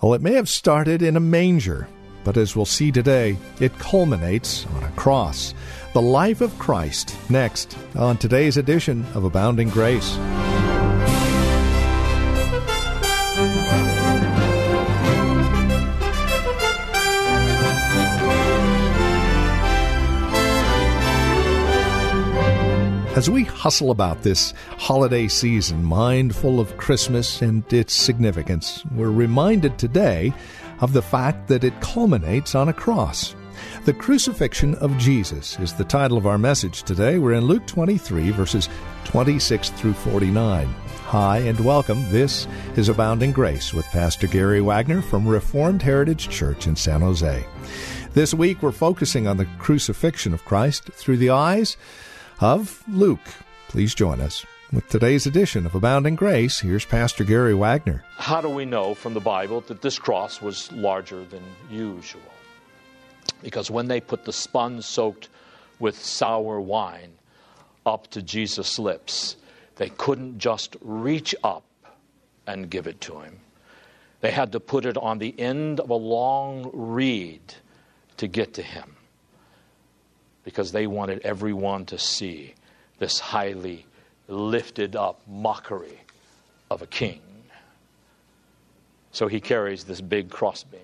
Well, it may have started in a manger, but as we'll see today, it culminates on a cross. The life of Christ, next on today's edition of Abounding Grace. As we hustle about this holiday season, mindful of Christmas and its significance, we're reminded today of the fact that it culminates on a cross. The Crucifixion of Jesus is the title of our message today. We're in Luke 23, verses 26 through 49. Hi and welcome. This is Abounding Grace with Pastor Gary Wagner from Reformed Heritage Church in San Jose. This week we're focusing on the crucifixion of Christ through the eyes of Luke. Please join us. With today's edition of Abounding Grace, here's Pastor Gary Wagner. How do we know from the Bible that this cross was larger than usual? Because when they put the sponge soaked with sour wine up to Jesus' lips, they couldn't just reach up and give it to him. They had to put it on the end of a long reed to get to him because they wanted everyone to see this highly lifted up mockery of a king. So he carries this big crossbeam.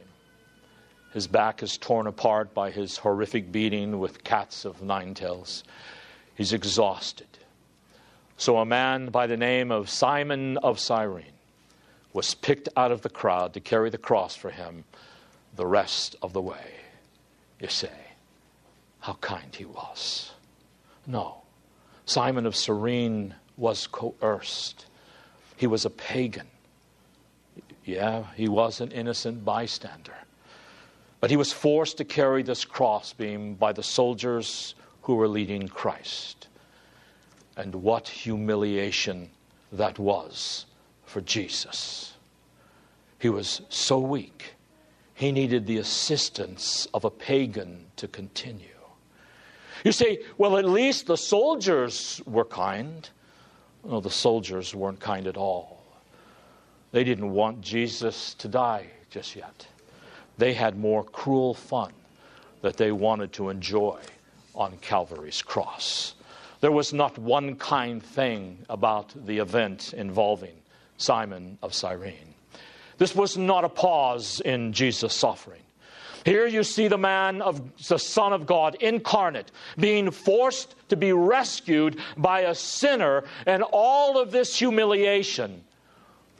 His back is torn apart by his horrific beating with cats of nine tails. He's exhausted. So a man by the name of Simon of Cyrene was picked out of the crowd to carry the cross for him the rest of the way. You say, how kind he was. No. Simon of Cyrene was coerced. He was a pagan. Yeah, he was an innocent bystander. But he was forced to carry this crossbeam by the soldiers who were leading Christ. And what humiliation that was for Jesus. He was so weak, he needed the assistance of a pagan to continue. You say, well, at least the soldiers were kind. No, the soldiers weren't kind at all. They didn't want Jesus to die just yet. They had more cruel fun that they wanted to enjoy on Calvary's cross. There was not one kind thing about the event involving Simon of Cyrene. This was not a pause in Jesus' suffering. Here you see the man of the Son of God incarnate being forced to be rescued by a sinner, and all of this humiliation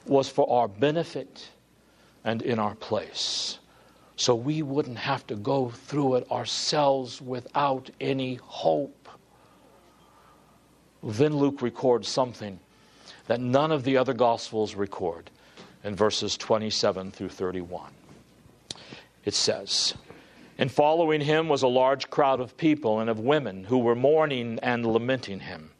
was for our benefit and in our place. So we wouldn't have to go through it ourselves without any hope. Then Luke records something that none of the other Gospels record in verses 27 through 31 it says. And following him was a large crowd of people and of women who were mourning and lamenting him.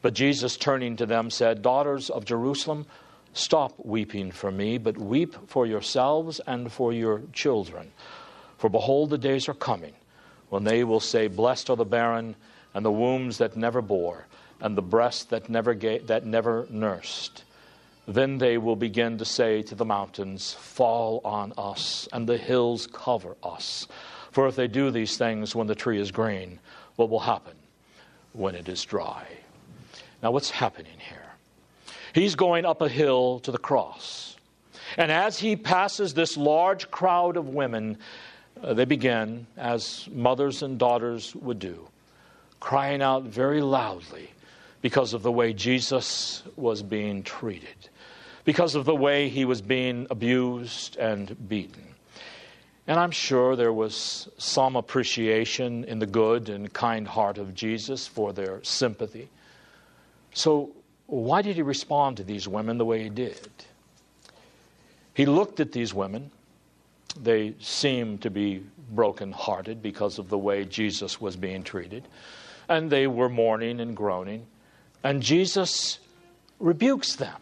But Jesus, turning to them, said, Daughters of Jerusalem, stop weeping for me, but weep for yourselves and for your children. For behold, the days are coming when they will say, Blessed are the barren, and the wombs that never bore, and the breasts that never, ga- that never nursed. Then they will begin to say to the mountains, Fall on us, and the hills cover us. For if they do these things when the tree is green, what will happen when it is dry? Now, what's happening here? He's going up a hill to the cross. And as he passes this large crowd of women, uh, they begin, as mothers and daughters would do, crying out very loudly because of the way Jesus was being treated because of the way he was being abused and beaten. And I'm sure there was some appreciation in the good and kind heart of Jesus for their sympathy. So, why did he respond to these women the way he did? He looked at these women. They seemed to be broken-hearted because of the way Jesus was being treated. And they were mourning and groaning. And Jesus rebukes them.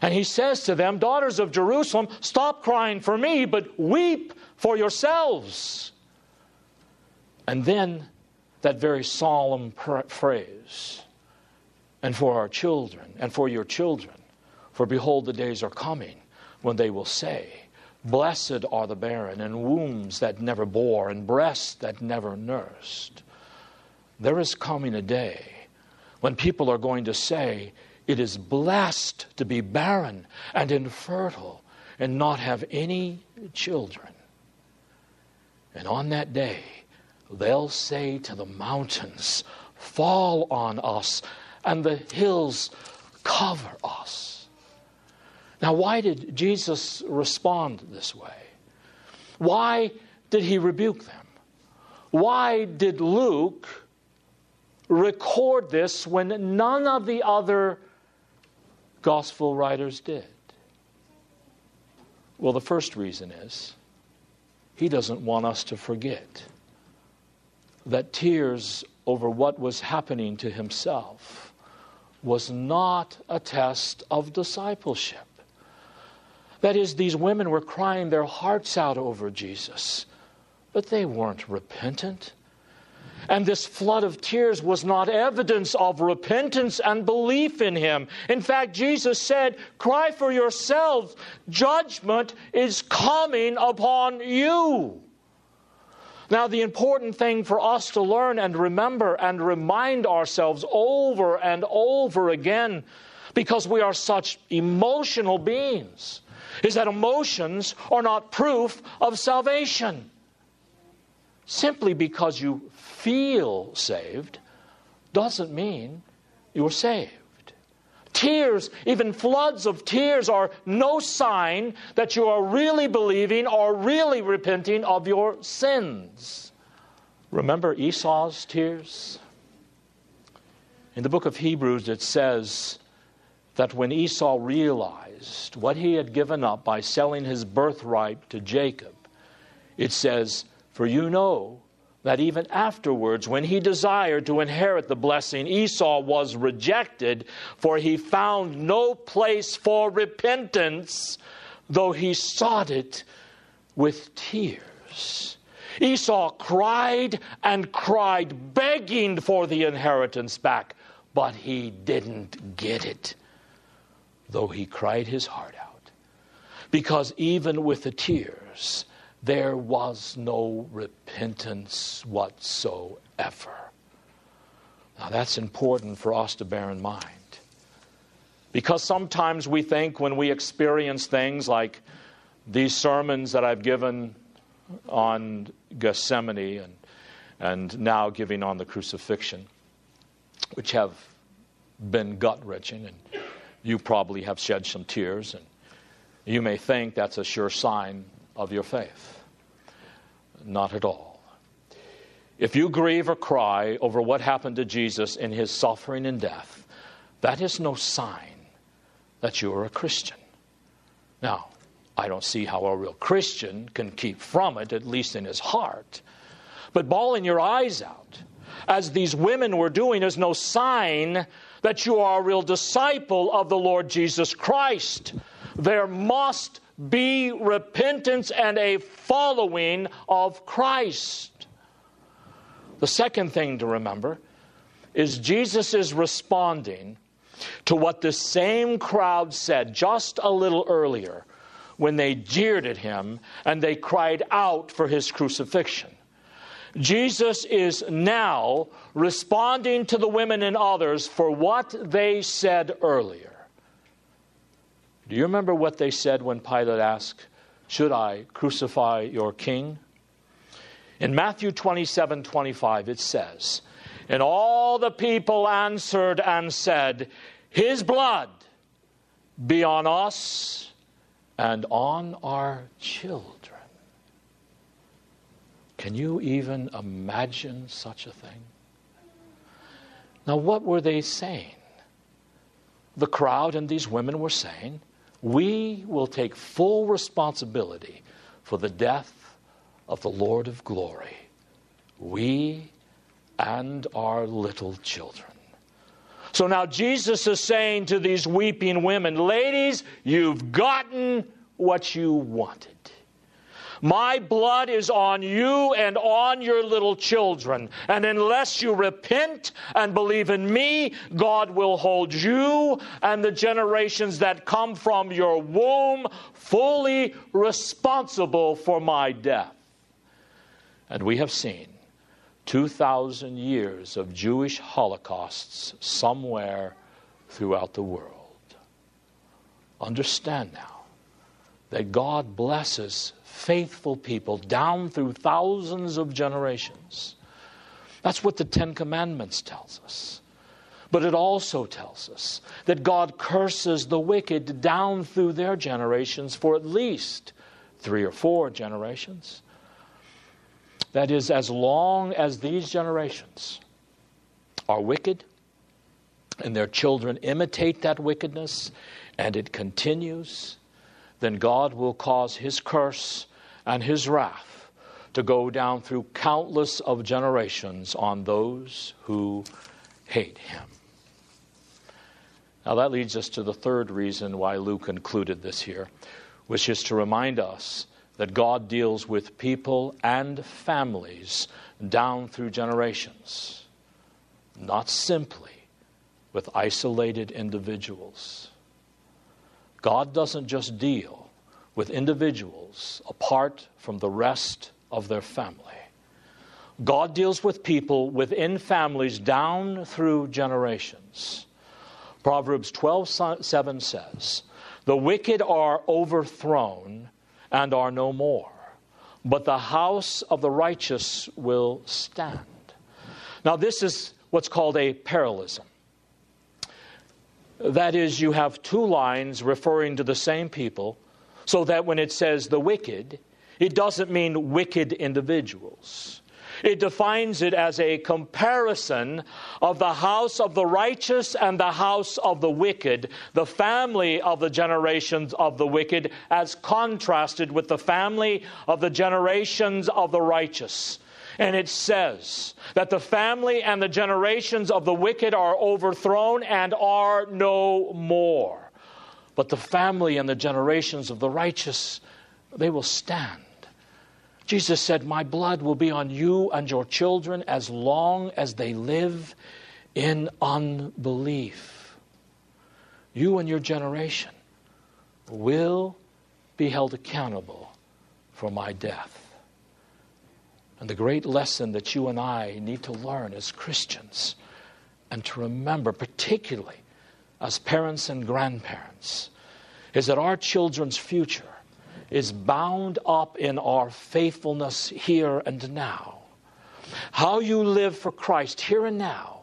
And he says to them, Daughters of Jerusalem, stop crying for me, but weep for yourselves. And then that very solemn phrase, and for our children, and for your children, for behold, the days are coming when they will say, Blessed are the barren, and wombs that never bore, and breasts that never nursed. There is coming a day when people are going to say, It is blessed to be barren and infertile and not have any children. And on that day, they'll say to the mountains, Fall on us, and the hills cover us. Now, why did Jesus respond this way? Why did he rebuke them? Why did Luke record this when none of the other gospel writers did? Well, the first reason is he doesn't want us to forget that tears over what was happening to himself was not a test of discipleship. That is, these women were crying their hearts out over Jesus, but they weren't repentant. And this flood of tears was not evidence of repentance and belief in him. In fact, Jesus said, Cry for yourselves, judgment is coming upon you. Now, the important thing for us to learn and remember and remind ourselves over and over again, because we are such emotional beings, is that emotions are not proof of salvation. Simply because you feel saved doesn't mean you're saved. Tears, even floods of tears, are no sign that you are really believing or really repenting of your sins. Remember Esau's tears? In the book of Hebrews, it says that when Esau realized what he had given up by selling his birthright to Jacob, it says, For you know that even afterwards, when he desired to inherit the blessing, Esau was rejected, for he found no place for repentance, though he sought it with tears. Esau cried and cried, begging for the inheritance back, but he didn't get it, though he cried his heart out. Because even with the tears, there was no repentance whatsoever. Now, that's important for us to bear in mind. Because sometimes we think when we experience things like these sermons that I've given on Gethsemane and, and now giving on the crucifixion, which have been gut wrenching, and you probably have shed some tears, and you may think that's a sure sign of your faith. Not at all. If you grieve or cry over what happened to Jesus in his suffering and death, that is no sign that you are a Christian. Now, I don't see how a real Christian can keep from it, at least in his heart. But bawling your eyes out, as these women were doing, is no sign that you are a real disciple of the Lord Jesus Christ. There must be repentance and a following of Christ. The second thing to remember is Jesus is responding to what the same crowd said just a little earlier when they jeered at him and they cried out for his crucifixion. Jesus is now responding to the women and others for what they said earlier. Do you remember what they said when Pilate asked, Should I crucify your king? In Matthew 27 25, it says, And all the people answered and said, His blood be on us and on our children. Can you even imagine such a thing? Now, what were they saying? The crowd and these women were saying, we will take full responsibility for the death of the Lord of glory. We and our little children. So now Jesus is saying to these weeping women, Ladies, you've gotten what you wanted. My blood is on you and on your little children. And unless you repent and believe in me, God will hold you and the generations that come from your womb fully responsible for my death. And we have seen 2,000 years of Jewish holocausts somewhere throughout the world. Understand now that God blesses faithful people down through thousands of generations. That's what the Ten Commandments tells us. But it also tells us that God curses the wicked down through their generations for at least three or four generations. That is, as long as these generations are wicked and their children imitate that wickedness and it continues, then God will cause his curse and his wrath to go down through countless of generations on those who hate him. Now that leads us to the third reason why Luke included this here, which is to remind us that God deals with people and families down through generations, not simply with isolated individuals. God doesn't just deal with individuals apart from the rest of their family. God deals with people within families down through generations. Proverbs 12 7 says, The wicked are overthrown and are no more, but the house of the righteous will stand. Now, this is what's called a parallelism. That is, you have two lines referring to the same people so that when it says the wicked, it doesn't mean wicked individuals. It defines it as a comparison of the house of the righteous and the house of the wicked, the family of the generations of the wicked, as contrasted with the family of the generations of the righteous. And it says that the family and the generations of the wicked are overthrown and are no more. But the family and the generations of the righteous, they will stand. Jesus said, My blood will be on you and your children as long as they live in unbelief. You and your generation will be held accountable for my death. And the great lesson that you and I need to learn as Christians and to remember, particularly as parents and grandparents is that our children's future is bound up in our faithfulness here and now. How you live for Christ here and now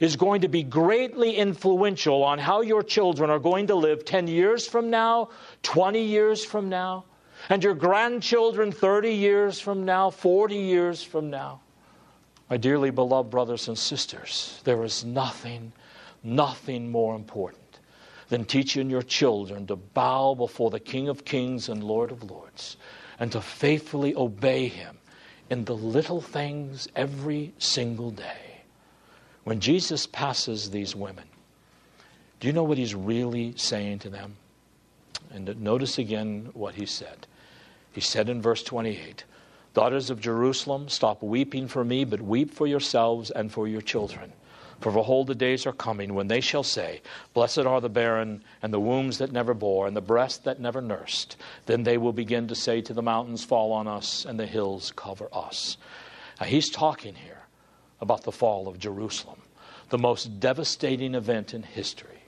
is going to be greatly influential on how your children are going to live 10 years from now, 20 years from now, and your grandchildren 30 years from now, 40 years from now. My dearly beloved brothers and sisters, there is nothing nothing more important than teaching your children to bow before the King of Kings and Lord of Lords and to faithfully obey Him in the little things every single day. When Jesus passes these women, do you know what He's really saying to them? And notice again what He said. He said in verse 28 Daughters of Jerusalem, stop weeping for me, but weep for yourselves and for your children. For behold, the days are coming when they shall say, Blessed are the barren, and the wombs that never bore, and the breast that never nursed. Then they will begin to say to the mountains, Fall on us, and the hills cover us. Now, he's talking here about the fall of Jerusalem, the most devastating event in history.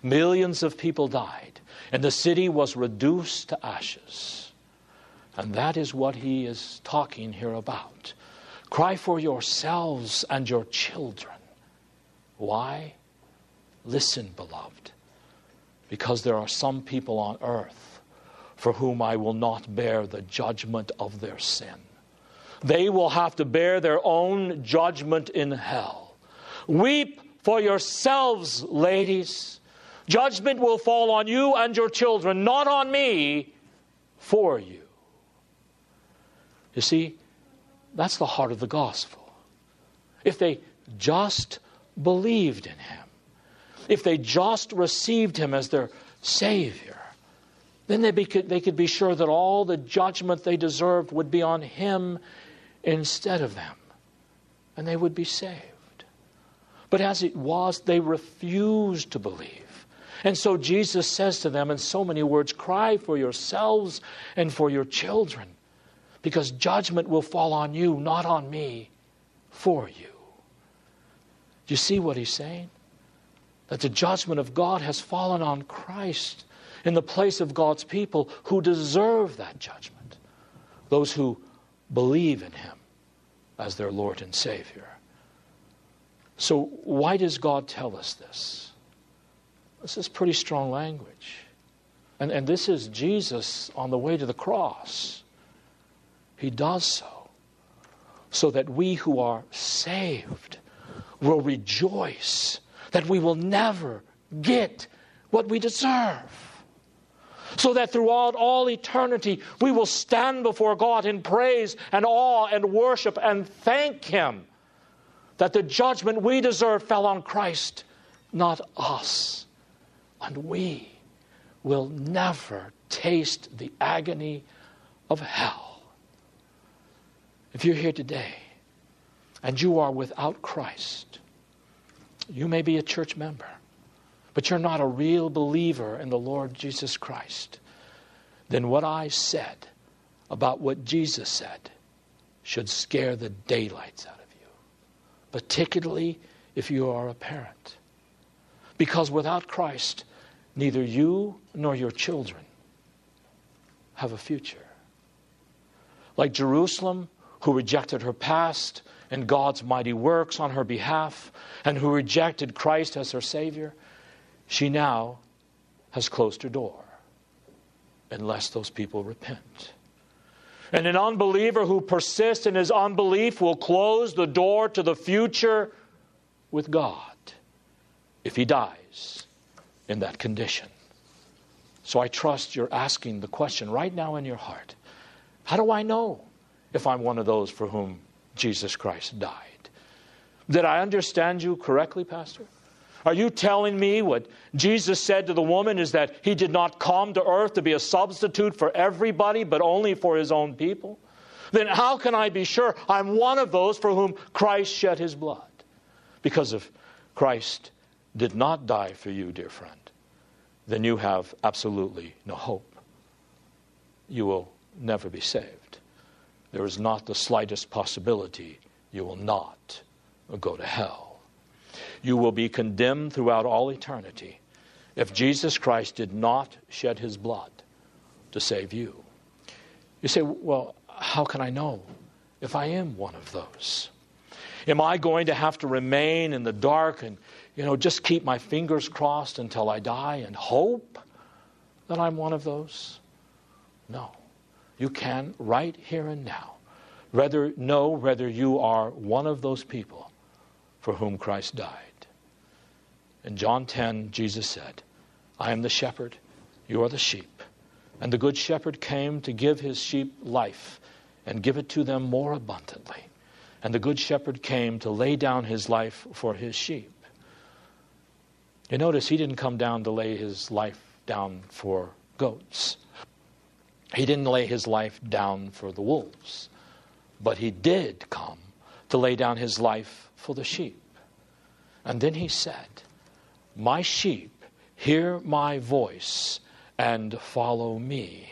Millions of people died, and the city was reduced to ashes. And that is what he is talking here about. Cry for yourselves and your children. Why? Listen, beloved, because there are some people on earth for whom I will not bear the judgment of their sin. They will have to bear their own judgment in hell. Weep for yourselves, ladies. Judgment will fall on you and your children, not on me, for you. You see, that's the heart of the gospel. If they just believed in him, if they just received him as their Savior, then they, be, they could be sure that all the judgment they deserved would be on him instead of them, and they would be saved. But as it was, they refused to believe. And so Jesus says to them in so many words Cry for yourselves and for your children, because judgment will fall on you, not on me, for you. Do you see what he's saying? That the judgment of God has fallen on Christ in the place of God's people who deserve that judgment. Those who believe in him as their Lord and Savior. So, why does God tell us this? This is pretty strong language. And, and this is Jesus on the way to the cross. He does so so that we who are saved will rejoice that we will never get what we deserve. So that throughout all eternity we will stand before God in praise and awe and worship and thank Him that the judgment we deserve fell on Christ, not us. And we will never taste the agony of hell. If you're here today and you are without Christ, you may be a church member, but you're not a real believer in the Lord Jesus Christ, then what I said about what Jesus said should scare the daylights out of you, particularly if you are a parent. Because without Christ, neither you nor your children have a future. Like Jerusalem, who rejected her past and God's mighty works on her behalf, and who rejected Christ as her Savior, she now has closed her door unless those people repent. And an unbeliever who persists in his unbelief will close the door to the future with God if he dies in that condition. So I trust you're asking the question right now in your heart How do I know if I'm one of those for whom Jesus Christ died? Did I understand you correctly, Pastor? Are you telling me what Jesus said to the woman is that he did not come to earth to be a substitute for everybody, but only for his own people? Then how can I be sure I'm one of those for whom Christ shed his blood? Because if Christ did not die for you, dear friend, then you have absolutely no hope. You will never be saved. There is not the slightest possibility you will not go to hell you will be condemned throughout all eternity if Jesus Christ did not shed his blood to save you. You say, well, how can I know if I am one of those? Am I going to have to remain in the dark and, you know, just keep my fingers crossed until I die and hope that I'm one of those? No. You can, right here and now, rather know whether you are one of those people for whom Christ died. In John 10, Jesus said, I am the shepherd, you are the sheep. And the good shepherd came to give his sheep life and give it to them more abundantly. And the good shepherd came to lay down his life for his sheep. You notice he didn't come down to lay his life down for goats. He didn't lay his life down for the wolves. But he did come to lay down his life for the sheep. And then he said, my sheep hear my voice and follow me,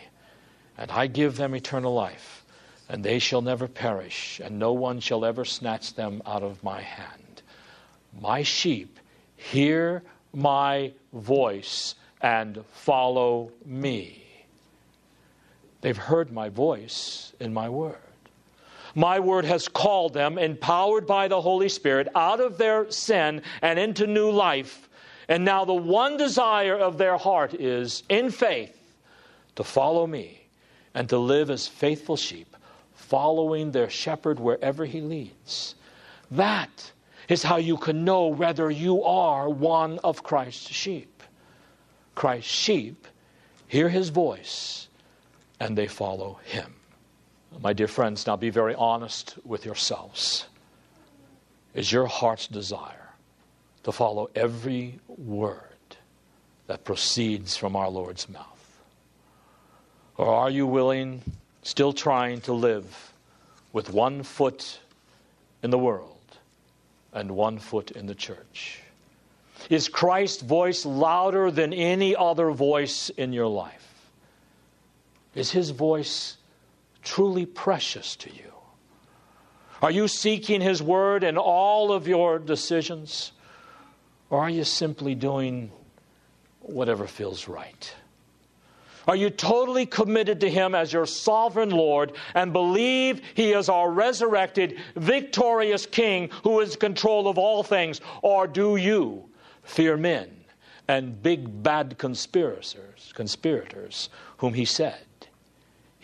and I give them eternal life, and they shall never perish, and no one shall ever snatch them out of my hand. My sheep hear my voice and follow me. They've heard my voice in my word. My word has called them, empowered by the Holy Spirit, out of their sin and into new life and now the one desire of their heart is, in faith, to follow me and to live as faithful sheep, following their shepherd wherever he leads. That is how you can know whether you are one of Christ's sheep. Christ's sheep hear his voice and they follow him. My dear friends, now be very honest with yourselves. Is your heart's desire to follow every word that proceeds from our Lord's mouth? Or are you willing, still trying to live with one foot in the world and one foot in the church? Is Christ's voice louder than any other voice in your life? Is his voice truly precious to you? Are you seeking his word in all of your decisions? Or are you simply doing whatever feels right? Are you totally committed to Him as your sovereign Lord and believe He is our resurrected, victorious King who is in control of all things? Or do you fear men and big bad conspirators, conspirators whom He said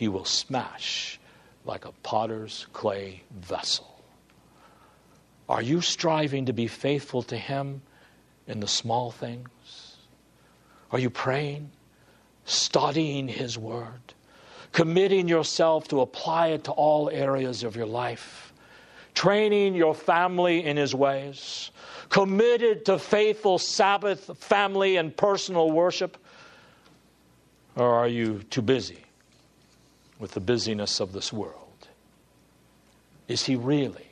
He will smash like a potter's clay vessel? Are you striving to be faithful to Him in the small things? Are you praying? studying His Word, committing yourself to apply it to all areas of your life, training your family in His ways, committed to faithful Sabbath, family, and personal worship? Or are you too busy with the busyness of this world? Is He really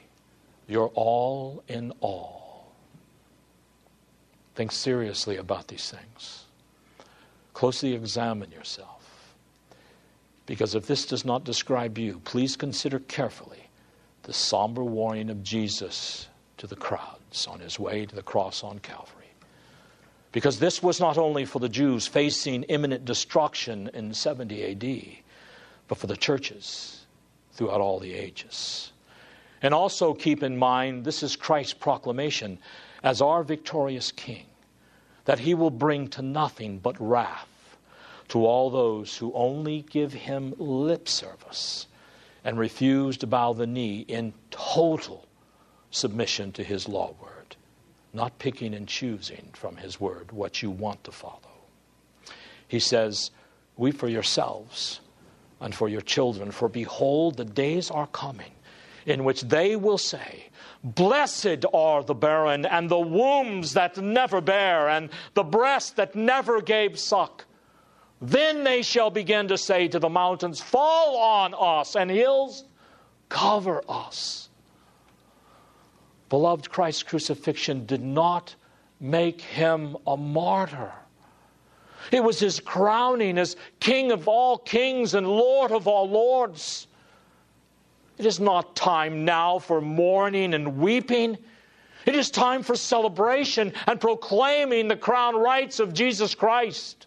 your all in all? Think seriously about these things closely examine yourself. Because if this does not describe you, please consider carefully the somber warning of Jesus to the crowds on his way to the cross on Calvary. Because this was not only for the Jews facing imminent destruction in 70 AD, but for the churches throughout all the ages. And also keep in mind this is Christ's proclamation as our victorious King, that he will bring to nothing but wrath to all those who only give him lip service and refuse to bow the knee in total submission to his law word, not picking and choosing from his word what you want to follow. He says, Weep for yourselves and for your children, for behold, the days are coming in which they will say, Blessed are the barren, and the wombs that never bear, and the breast that never gave suck. Then they shall begin to say to the mountains, Fall on us, and hills, cover us. Beloved, Christ's crucifixion did not make him a martyr. It was his crowning as King of all kings and Lord of all lords. It is not time now for mourning and weeping. It is time for celebration and proclaiming the crown rights of Jesus Christ.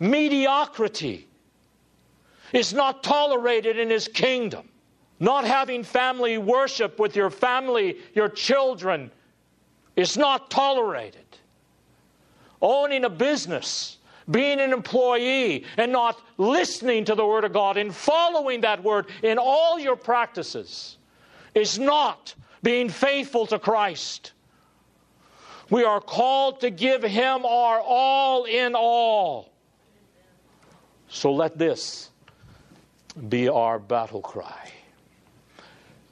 Mediocrity is not tolerated in his kingdom. Not having family worship with your family, your children, is not tolerated. Owning a business, being an employee, and not listening to the Word of God and following that Word in all your practices is not being faithful to Christ. We are called to give Him our all in all. So let this be our battle cry.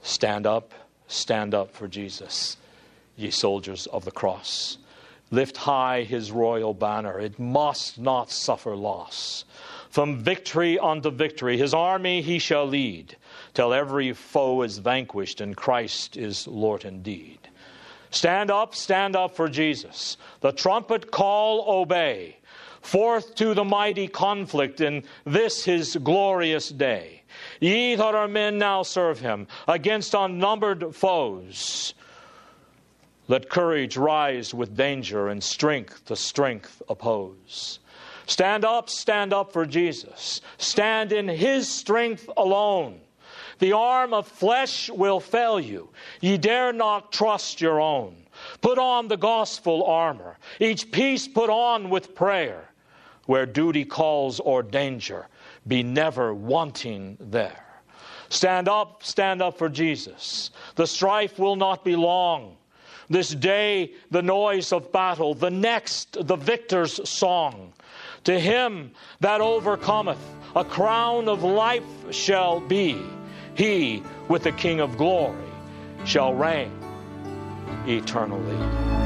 Stand up, stand up for Jesus, ye soldiers of the cross. Lift high his royal banner. It must not suffer loss. From victory unto victory, his army he shall lead, till every foe is vanquished and Christ is Lord indeed. Stand up, stand up for Jesus. The trumpet call, obey forth to the mighty conflict in this his glorious day. Ye that are men now serve him against unnumbered foes. Let courage rise with danger and strength to strength oppose. Stand up, stand up for Jesus. Stand in his strength alone. The arm of flesh will fail you. Ye dare not trust your own. Put on the gospel armor, each piece put on with prayer where duty calls or danger, be never wanting there. Stand up, stand up for Jesus. The strife will not be long. This day, the noise of battle, the next, the victor's song. To him that overcometh, a crown of life shall be. He with the King of glory shall reign eternally.